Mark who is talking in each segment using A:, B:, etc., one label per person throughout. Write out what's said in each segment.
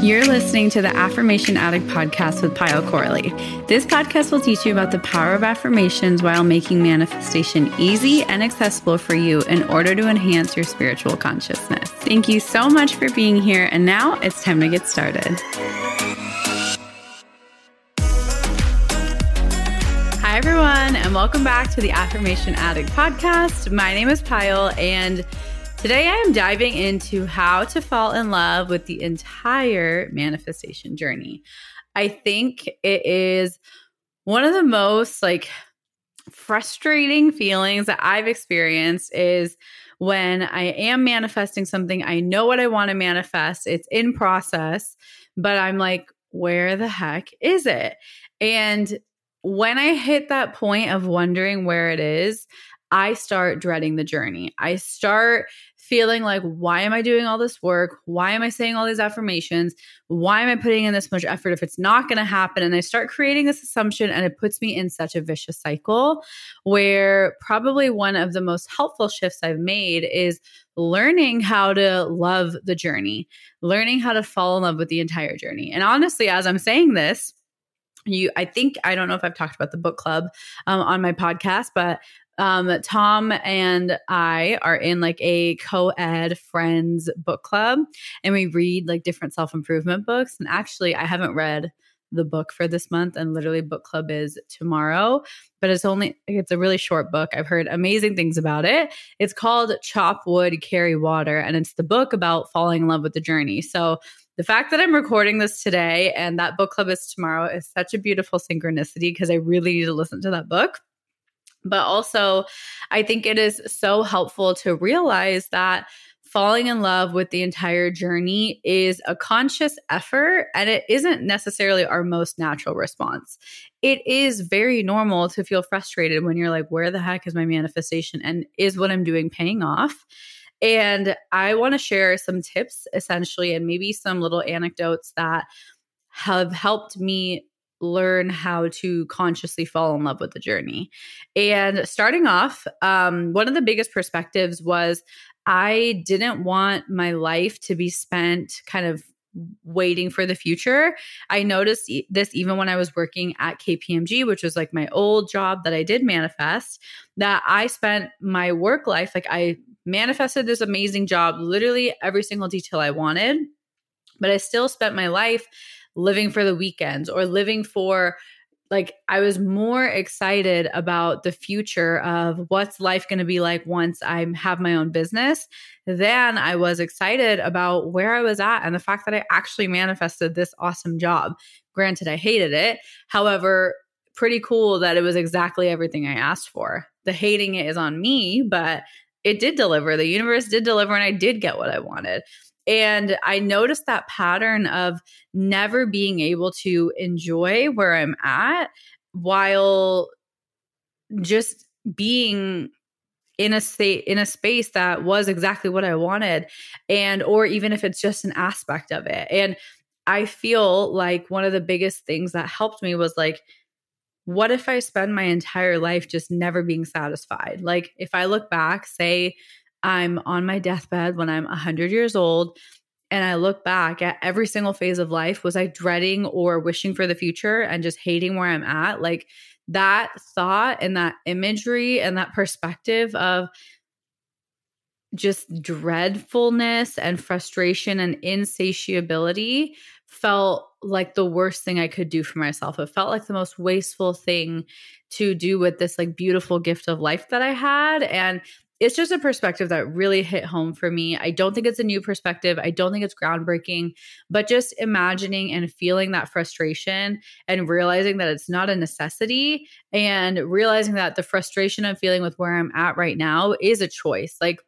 A: You're listening to the Affirmation Addict podcast with Pyle Corley. This podcast will teach you about the power of affirmations while making manifestation easy and accessible for you in order to enhance your spiritual consciousness. Thank you so much for being here, and now it's time to get started. Hi, everyone, and welcome back to the Affirmation Addict podcast. My name is Pyle, and Today, I am diving into how to fall in love with the entire manifestation journey. I think it is one of the most like frustrating feelings that I've experienced is when I am manifesting something, I know what I want to manifest, it's in process, but I'm like, where the heck is it? And when I hit that point of wondering where it is, I start dreading the journey. I start feeling like, why am I doing all this work? Why am I saying all these affirmations? Why am I putting in this much effort if it's not going to happen? And I start creating this assumption, and it puts me in such a vicious cycle where probably one of the most helpful shifts I've made is learning how to love the journey, learning how to fall in love with the entire journey. And honestly, as I'm saying this, you i think i don't know if i've talked about the book club um, on my podcast but um, Tom and I are in like a co ed friends book club and we read like different self improvement books. And actually, I haven't read the book for this month and literally book club is tomorrow. But it's only it's a really short book. I've heard amazing things about it. It's called chop wood carry water and it's the book about falling in love with the journey. So the fact that i'm recording this today and that book club is tomorrow is such a beautiful synchronicity because i really need to listen to that book but also, I think it is so helpful to realize that falling in love with the entire journey is a conscious effort and it isn't necessarily our most natural response. It is very normal to feel frustrated when you're like, where the heck is my manifestation? And is what I'm doing paying off? And I want to share some tips essentially and maybe some little anecdotes that have helped me learn how to consciously fall in love with the journey. And starting off, um, one of the biggest perspectives was I didn't want my life to be spent kind of waiting for the future. I noticed this even when I was working at KPMG, which was like my old job that I did manifest, that I spent my work life like I manifested this amazing job, literally every single detail I wanted, but I still spent my life living for the weekends or living for like I was more excited about the future of what's life going to be like once I have my own business than I was excited about where I was at and the fact that I actually manifested this awesome job. Granted, I hated it. However, pretty cool that it was exactly everything I asked for. The hating it is on me, but it did deliver. The universe did deliver and I did get what I wanted. And I noticed that pattern of never being able to enjoy where I'm at while just being in a state in a space that was exactly what I wanted and or even if it's just an aspect of it. And I feel like one of the biggest things that helped me was like what if I spend my entire life just never being satisfied? Like if I look back, say I'm on my deathbed when I'm 100 years old and I look back at every single phase of life, was I dreading or wishing for the future and just hating where I'm at? Like that thought and that imagery and that perspective of just dreadfulness and frustration and insatiability felt like the worst thing I could do for myself. It felt like the most wasteful thing to do with this like beautiful gift of life that I had. And it's just a perspective that really hit home for me. I don't think it's a new perspective. I don't think it's groundbreaking, but just imagining and feeling that frustration and realizing that it's not a necessity and realizing that the frustration I'm feeling with where I'm at right now is a choice. Like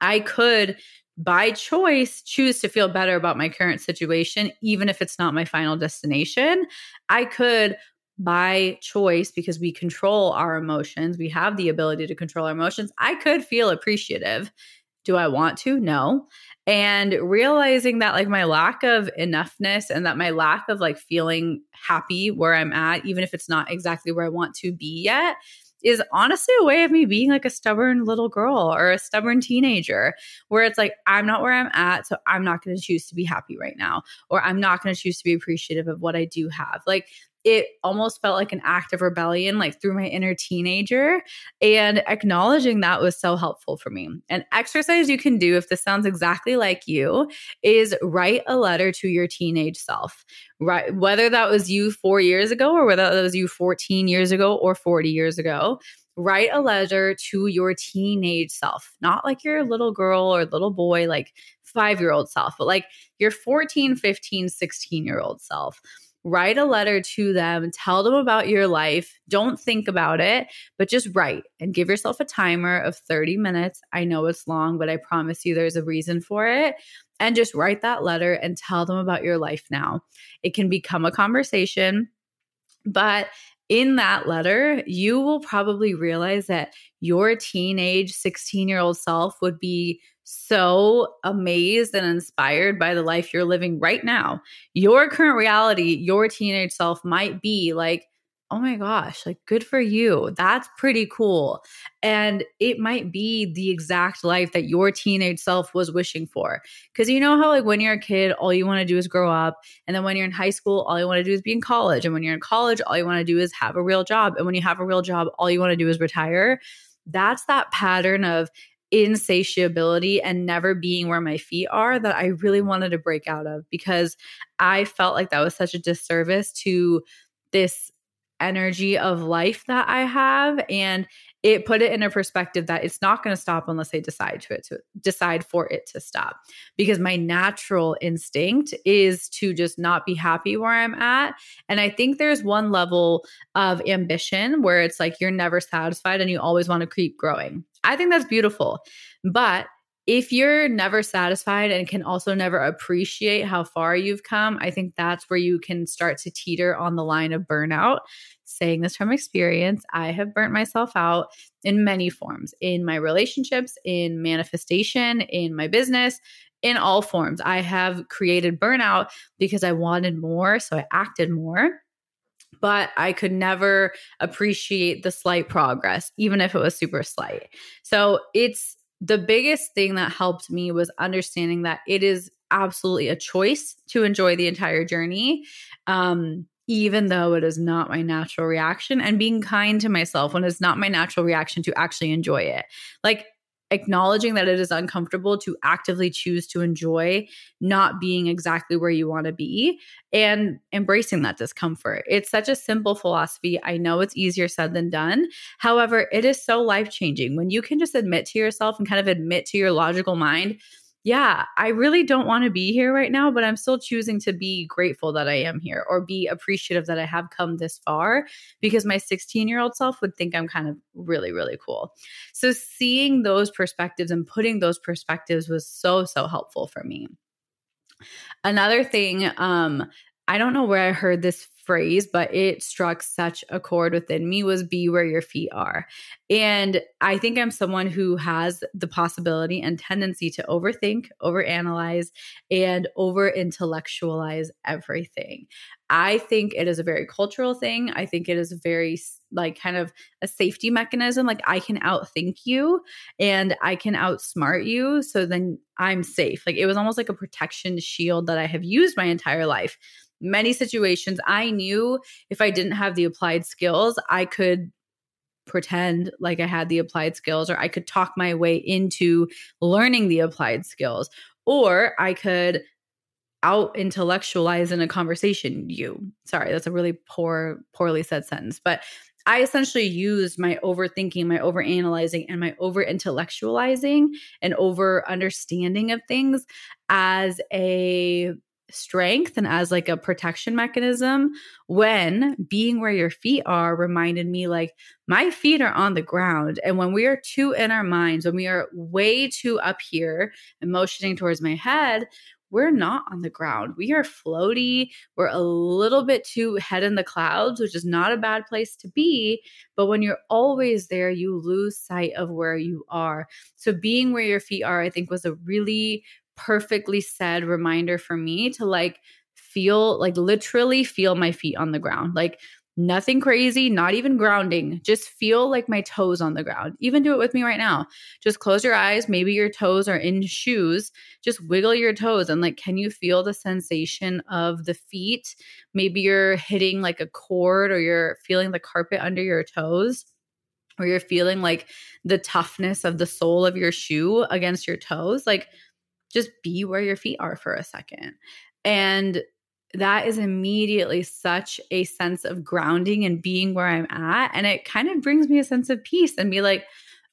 A: I could by choice choose to feel better about my current situation even if it's not my final destination. I could by choice because we control our emotions. We have the ability to control our emotions. I could feel appreciative. Do I want to? No. And realizing that, like, my lack of enoughness and that my lack of like feeling happy where I'm at, even if it's not exactly where I want to be yet, is honestly a way of me being like a stubborn little girl or a stubborn teenager where it's like, I'm not where I'm at. So I'm not going to choose to be happy right now, or I'm not going to choose to be appreciative of what I do have. Like, it almost felt like an act of rebellion, like through my inner teenager. And acknowledging that was so helpful for me. An exercise you can do, if this sounds exactly like you, is write a letter to your teenage self. Right, whether that was you four years ago or whether that was you 14 years ago or 40 years ago, write a letter to your teenage self, not like your little girl or little boy, like five year old self, but like your 14, 15, 16 year old self write a letter to them, tell them about your life. Don't think about it, but just write and give yourself a timer of 30 minutes. I know it's long, but I promise you there's a reason for it. And just write that letter and tell them about your life now. It can become a conversation, but in that letter, you will probably realize that your teenage 16 year old self would be so amazed and inspired by the life you're living right now. Your current reality, your teenage self might be like, oh my gosh, like good for you. That's pretty cool. And it might be the exact life that your teenage self was wishing for. Cause you know how, like, when you're a kid, all you want to do is grow up. And then when you're in high school, all you want to do is be in college. And when you're in college, all you want to do is have a real job. And when you have a real job, all you want to do is retire. That's that pattern of insatiability and never being where my feet are that I really wanted to break out of because I felt like that was such a disservice to this energy of life that I have. And it put it in a perspective that it's not going to stop unless I decide to it to decide for it to stop. Because my natural instinct is to just not be happy where I'm at. And I think there's one level of ambition where it's like you're never satisfied and you always want to keep growing I think that's beautiful. But if you're never satisfied and can also never appreciate how far you've come, I think that's where you can start to teeter on the line of burnout. Saying this from experience, I have burnt myself out in many forms in my relationships, in manifestation, in my business, in all forms. I have created burnout because I wanted more, so I acted more but I could never appreciate the slight progress, even if it was super slight. So it's the biggest thing that helped me was understanding that it is absolutely a choice to enjoy the entire journey. Um, even though it is not my natural reaction, and being kind to myself when it's not my natural reaction to actually enjoy it. Like, acknowledging that it is uncomfortable to actively choose to enjoy not being exactly where you want to be and embracing that discomfort. It's such a simple philosophy. I know it's easier said than done. However, it is so life changing when you can just admit to yourself and kind of admit to your logical mind yeah, I really don't want to be here right now, but I'm still choosing to be grateful that I am here or be appreciative that I have come this far because my 16 year old self would think I'm kind of really, really cool. So, seeing those perspectives and putting those perspectives was so, so helpful for me. Another thing, um, I don't know where I heard this phrase, but it struck such a chord within me was be where your feet are. And I think I'm someone who has the possibility and tendency to overthink, overanalyze, and over intellectualize everything. I think it is a very cultural thing. I think it is very like kind of a safety mechanism. Like I can outthink you and I can outsmart you. So then I'm safe. Like it was almost like a protection shield that I have used my entire life many situations I knew if I didn't have the applied skills, I could pretend like I had the applied skills, or I could talk my way into learning the applied skills, or I could out intellectualize in a conversation you. Sorry, that's a really poor, poorly said sentence, but I essentially used my overthinking, my overanalyzing, and my over intellectualizing and over understanding of things as a strength and as like a protection mechanism when being where your feet are reminded me like my feet are on the ground and when we are too in our minds when we are way too up here and motioning towards my head we're not on the ground. We are floaty. We're a little bit too head in the clouds, which is not a bad place to be. But when you're always there, you lose sight of where you are. So being where your feet are, I think, was a really perfectly said reminder for me to like feel like literally feel my feet on the ground. Like Nothing crazy, not even grounding. Just feel like my toes on the ground. Even do it with me right now. Just close your eyes. Maybe your toes are in shoes. Just wiggle your toes and like, can you feel the sensation of the feet? Maybe you're hitting like a cord or you're feeling the carpet under your toes or you're feeling like the toughness of the sole of your shoe against your toes. Like, just be where your feet are for a second. And that is immediately such a sense of grounding and being where I'm at. And it kind of brings me a sense of peace and be like,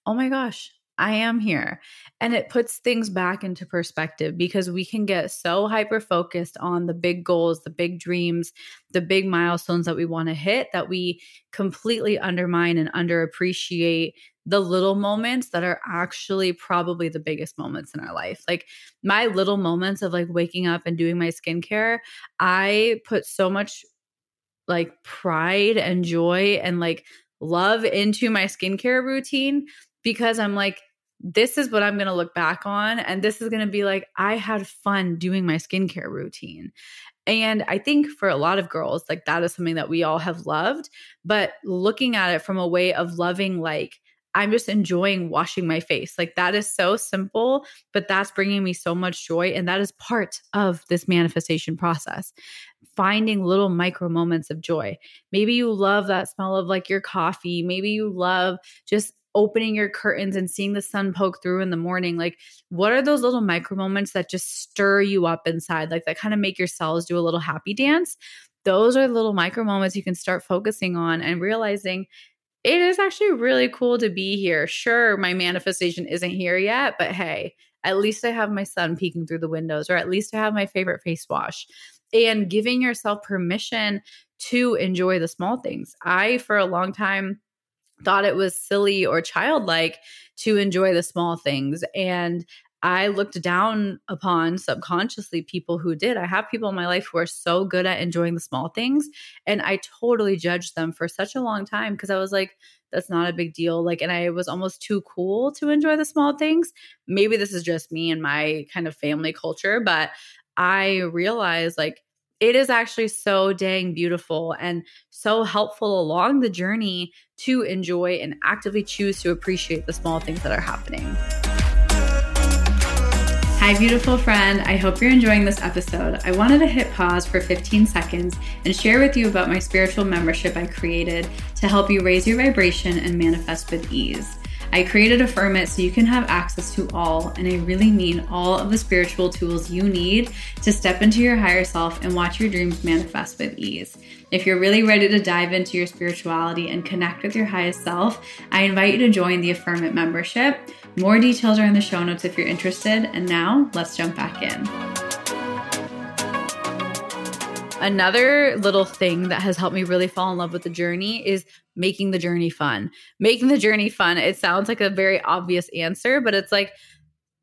A: oh my gosh, I am here. And it puts things back into perspective because we can get so hyper focused on the big goals, the big dreams, the big milestones that we want to hit that we completely undermine and underappreciate the little moments that are actually probably the biggest moments in our life. Like my little moments of like waking up and doing my skincare, I put so much like pride and joy and like love into my skincare routine because I'm like, this is what I'm going to look back on. And this is going to be like, I had fun doing my skincare routine. And I think for a lot of girls, like that is something that we all have loved. But looking at it from a way of loving, like, I'm just enjoying washing my face. Like that is so simple, but that's bringing me so much joy. And that is part of this manifestation process. Finding little micro moments of joy. Maybe you love that smell of like your coffee. Maybe you love just opening your curtains and seeing the sun poke through in the morning. Like, what are those little micro moments that just stir you up inside? Like, that kind of make your cells do a little happy dance. Those are little micro moments you can start focusing on and realizing it is actually really cool to be here. Sure, my manifestation isn't here yet, but hey, at least I have my sun peeking through the windows, or at least I have my favorite face wash. And giving yourself permission to enjoy the small things. I, for a long time, thought it was silly or childlike to enjoy the small things. And I looked down upon subconsciously people who did. I have people in my life who are so good at enjoying the small things. And I totally judged them for such a long time because I was like, that's not a big deal. Like, and I was almost too cool to enjoy the small things. Maybe this is just me and my kind of family culture, but I realized like it is actually so dang beautiful and so helpful along the journey to enjoy and actively choose to appreciate the small things that are happening. Hi, beautiful friend. I hope you're enjoying this episode. I wanted to hit pause for 15 seconds and share with you about my spiritual membership I created to help you raise your vibration and manifest with ease. I created Affirm It so you can have access to all, and I really mean all of the spiritual tools you need to step into your higher self and watch your dreams manifest with ease. If you're really ready to dive into your spirituality and connect with your highest self, I invite you to join the Affirm It membership. More details are in the show notes if you're interested. And now let's jump back in. Another little thing that has helped me really fall in love with the journey is making the journey fun. Making the journey fun. It sounds like a very obvious answer, but it's like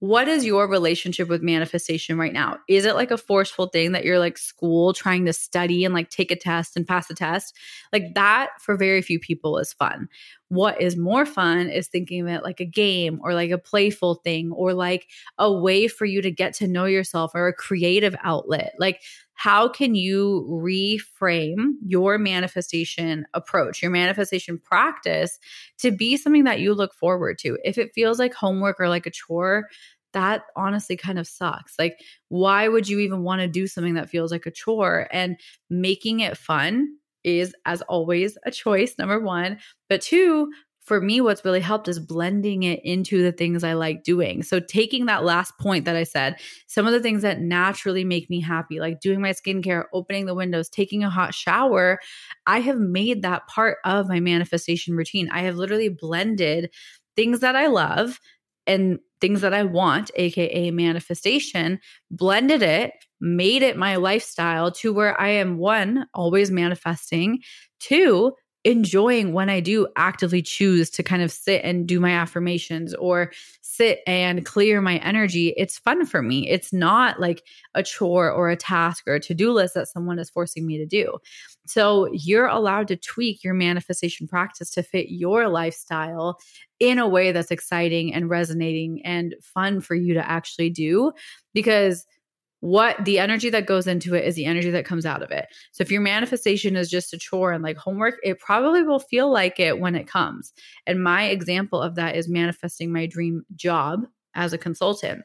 A: what is your relationship with manifestation right now? Is it like a forceful thing that you're like school trying to study and like take a test and pass a test? Like that for very few people is fun. What is more fun is thinking of it like a game or like a playful thing or like a way for you to get to know yourself or a creative outlet. Like how can you reframe your manifestation approach, your manifestation practice to be something that you look forward to? If it feels like homework or like a chore, that honestly kind of sucks. Like, why would you even want to do something that feels like a chore? And making it fun is, as always, a choice, number one. But two, for me, what's really helped is blending it into the things I like doing. So, taking that last point that I said, some of the things that naturally make me happy, like doing my skincare, opening the windows, taking a hot shower, I have made that part of my manifestation routine. I have literally blended things that I love and things that I want, AKA manifestation, blended it, made it my lifestyle to where I am one, always manifesting, two, enjoying when I do actively choose to kind of sit and do my affirmations or sit and clear my energy. It's fun for me. It's not like a chore or a task or a to do list that someone is forcing me to do. So you're allowed to tweak your manifestation practice to fit your lifestyle in a way that's exciting and resonating and fun for you to actually do because what the energy that goes into it is the energy that comes out of it. So if your manifestation is just a chore and like homework, it probably will feel like it when it comes. And my example of that is manifesting my dream job as a consultant.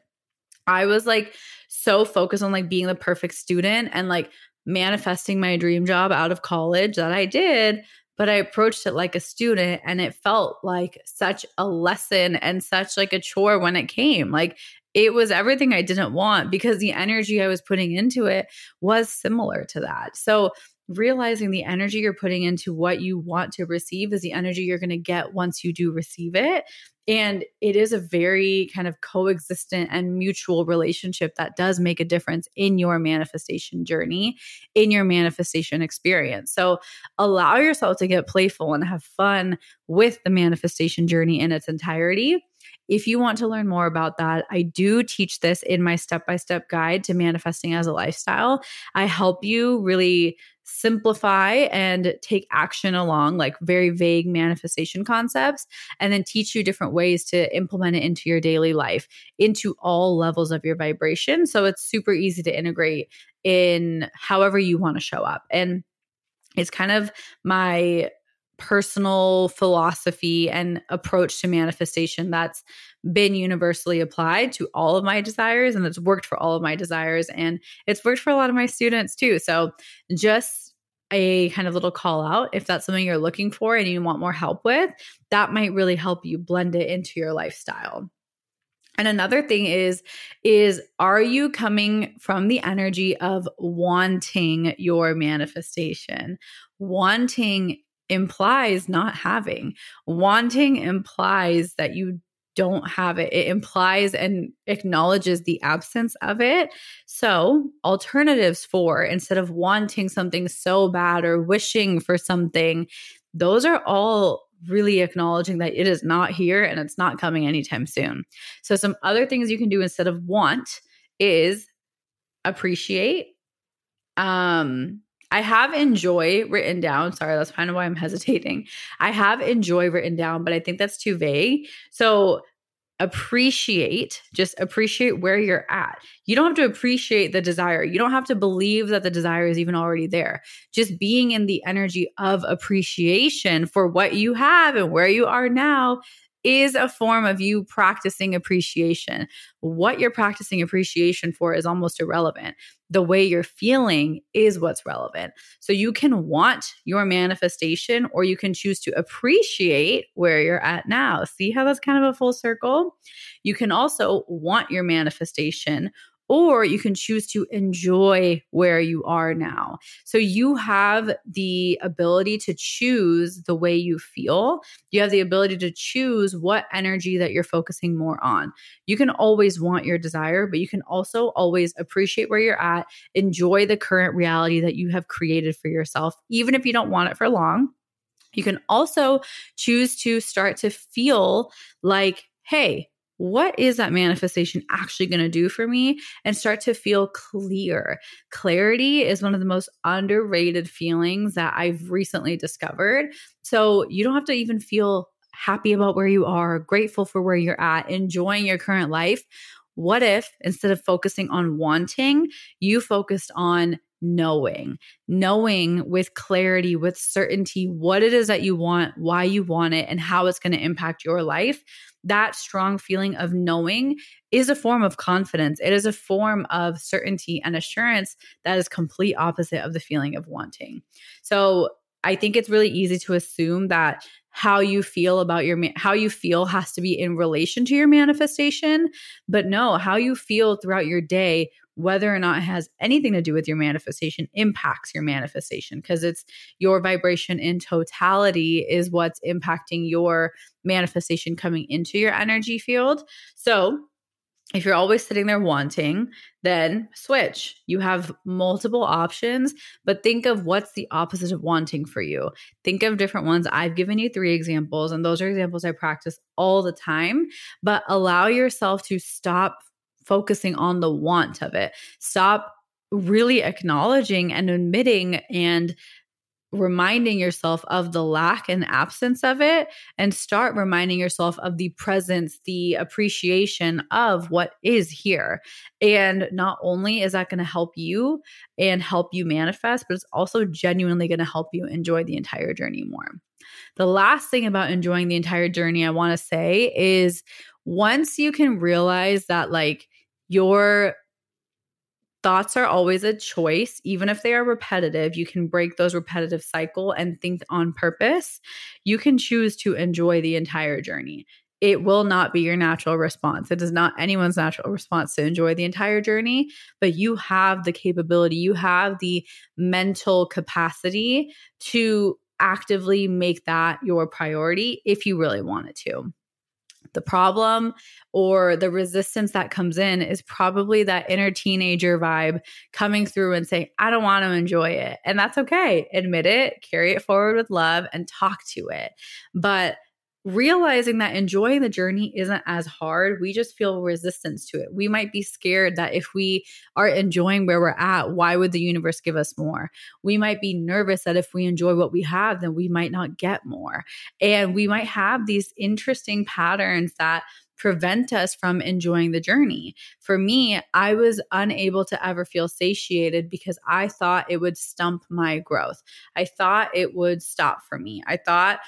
A: I was like so focused on like being the perfect student and like manifesting my dream job out of college that I did, but I approached it like a student and it felt like such a lesson and such like a chore when it came. Like it was everything I didn't want because the energy I was putting into it was similar to that. So, realizing the energy you're putting into what you want to receive is the energy you're going to get once you do receive it. And it is a very kind of coexistent and mutual relationship that does make a difference in your manifestation journey, in your manifestation experience. So allow yourself to get playful and have fun with the manifestation journey in its entirety if you want to learn more about that, I do teach this in my step by step guide to manifesting as a lifestyle. I help you really simplify and take action along like very vague manifestation concepts and then teach you different ways to implement it into your daily life into all levels of your vibration so it's super easy to integrate in however you want to show up and it's kind of my personal philosophy and approach to manifestation that's been universally applied to all of my desires and it's worked for all of my desires and it's worked for a lot of my students too. So just a kind of little call out if that's something you're looking for and you want more help with, that might really help you blend it into your lifestyle. And another thing is is are you coming from the energy of wanting your manifestation? Wanting implies not having. Wanting implies that you don't have it. It implies and acknowledges the absence of it. So, alternatives for instead of wanting something so bad or wishing for something, those are all really acknowledging that it is not here and it's not coming anytime soon. So, some other things you can do instead of want is appreciate, um, I have enjoy written down. Sorry, that's kind of why I'm hesitating. I have enjoy written down, but I think that's too vague. So appreciate, just appreciate where you're at. You don't have to appreciate the desire. You don't have to believe that the desire is even already there. Just being in the energy of appreciation for what you have and where you are now is a form of you practicing appreciation. What you're practicing appreciation for is almost irrelevant. The way you're feeling is what's relevant. So you can want your manifestation or you can choose to appreciate where you're at now. See how that's kind of a full circle? You can also want your manifestation or you can choose to enjoy where you are now. So you have the ability to choose the way you feel. You have the ability to choose what energy that you're focusing more on. You can always want your desire, but you can also always appreciate where you're at, enjoy the current reality that you have created for yourself, even if you don't want it for long. You can also choose to start to feel like, hey, what is that manifestation actually going to do for me and start to feel clear. Clarity is one of the most underrated feelings that I've recently discovered. So you don't have to even feel happy about where you are, grateful for where you're at, enjoying your current life. What if instead of focusing on wanting, you focused on knowing, knowing with clarity, with certainty what it is that you want, why you want it, and how it's going to impact your life that strong feeling of knowing is a form of confidence. It is a form of certainty and assurance that is complete opposite of the feeling of wanting. So I think it's really easy to assume that how you feel about your how you feel has to be in relation to your manifestation, but no, how you feel throughout your day whether or not it has anything to do with your manifestation impacts your manifestation because it's your vibration in totality is what's impacting your manifestation coming into your energy field. So, if you're always sitting there wanting, then switch. You have multiple options, but think of what's the opposite of wanting for you. Think of different ones. I've given you three examples, and those are examples I practice all the time, but allow yourself to stop focusing on the want of it. Stop really acknowledging and admitting and reminding yourself of the lack and absence of it and start reminding yourself of the presence, the appreciation of what is here. And not only is that going to help you and help you manifest, but it's also genuinely going to help you enjoy the entire journey more. The last thing about enjoying the entire journey I want to say is once you can realize that, like, your thoughts are always a choice. Even if they are repetitive you can break those repetitive cycle and think on purpose. You can choose to enjoy the entire journey. It will not be your natural response. It is not anyone's natural response to enjoy the entire journey but you have the capability you have the mental capacity to actively make that your priority if you really wanted to the problem or the resistance that comes in is probably that inner teenager vibe coming through and saying, I don't want to enjoy it. And that's okay. Admit it, carry it forward with love, and talk to it. But realizing that enjoying the journey isn't as hard. We just feel resistance to it. We might be scared that if we are enjoying where we're at, why would the universe give us more? We might be nervous that if we enjoy what we have, then we might not get more. And we might have these interesting patterns that prevent us from enjoying the journey. For me, I was unable to ever feel satiated because I thought it would stump my growth. I thought it would stop for me. I thought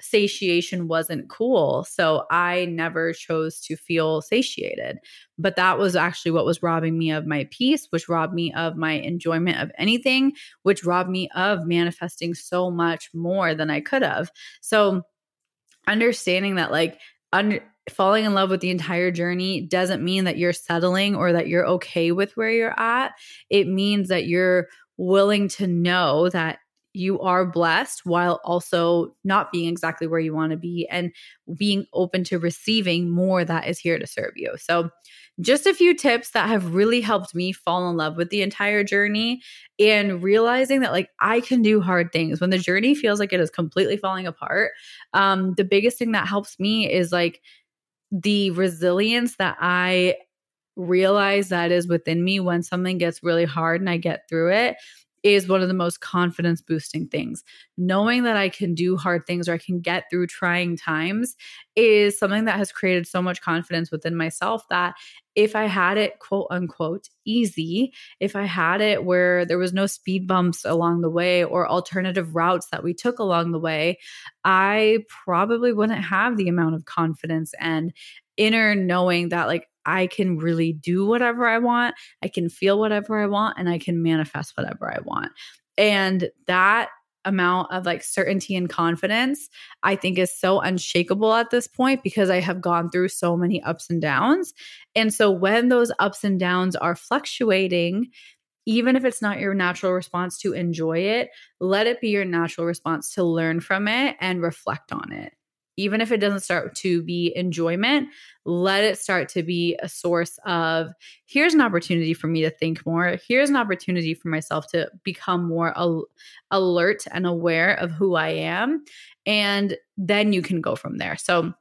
A: satiation wasn't cool. So I never chose to feel satiated. But that was actually what was robbing me of my peace, which robbed me of my enjoyment of anything, which robbed me of manifesting so much more than I could have. So understanding that, like, under falling in love with the entire journey doesn't mean that you're settling or that you're okay with where you're at. It means that you're willing to know that you are blessed while also not being exactly where you want to be and being open to receiving more that is here to serve you. So, just a few tips that have really helped me fall in love with the entire journey and realizing that like I can do hard things when the journey feels like it is completely falling apart. Um the biggest thing that helps me is like the resilience that I realize that is within me when something gets really hard and I get through it is one of the most confidence boosting things. Knowing that I can do hard things or I can get through trying times is something that has created so much confidence within myself that if I had it quote unquote easy, if I had it where there was no speed bumps along the way or alternative routes that we took along the way, I probably wouldn't have the amount of confidence and inner knowing that like I can really do whatever I want, I can feel whatever I want, and I can manifest whatever I want. And that amount of like certainty and confidence, I think is so unshakable at this point because I have gone through so many ups and downs. And so when those ups and downs are fluctuating, even if it's not your natural response to enjoy it, let it be your natural response to learn from it and reflect on it even if it doesn't start to be enjoyment, let it start to be a source of here's an opportunity for me to think more. Here's an opportunity for myself to become more al- alert and aware of who I am. And then you can go from there. So,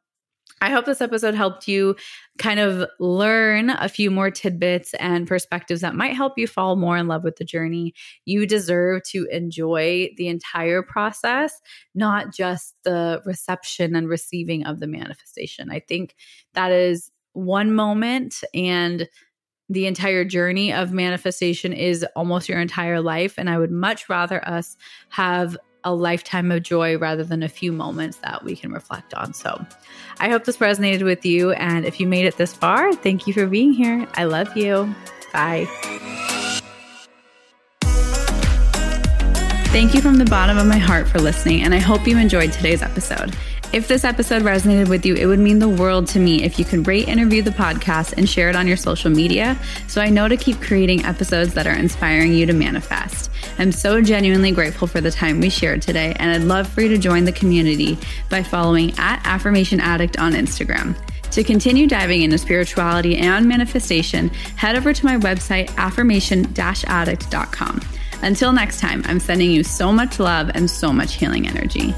A: I hope this episode helped you kind of learn a few more tidbits and perspectives that might help you fall more in love with the journey. You deserve to enjoy the entire process, not just the reception and receiving of the manifestation. I think that is one moment and the entire journey of manifestation is almost your entire life. And I would much rather us have a lifetime of joy rather than a few moments that we can reflect on. So I hope this resonated with you. And if you made it this far, thank you for being here. I love you. Bye. Thank you from the bottom of my heart for listening, and I hope you enjoyed today's episode. If this episode resonated with you, it would mean the world to me if you could rate and review the podcast and share it on your social media so I know to keep creating episodes that are inspiring you to manifest. I'm so genuinely grateful for the time we shared today, and I'd love for you to join the community by following at Affirmation Addict on Instagram. To continue diving into spirituality and manifestation, head over to my website, affirmation addict.com. Until next time, I'm sending you so much love and so much healing energy.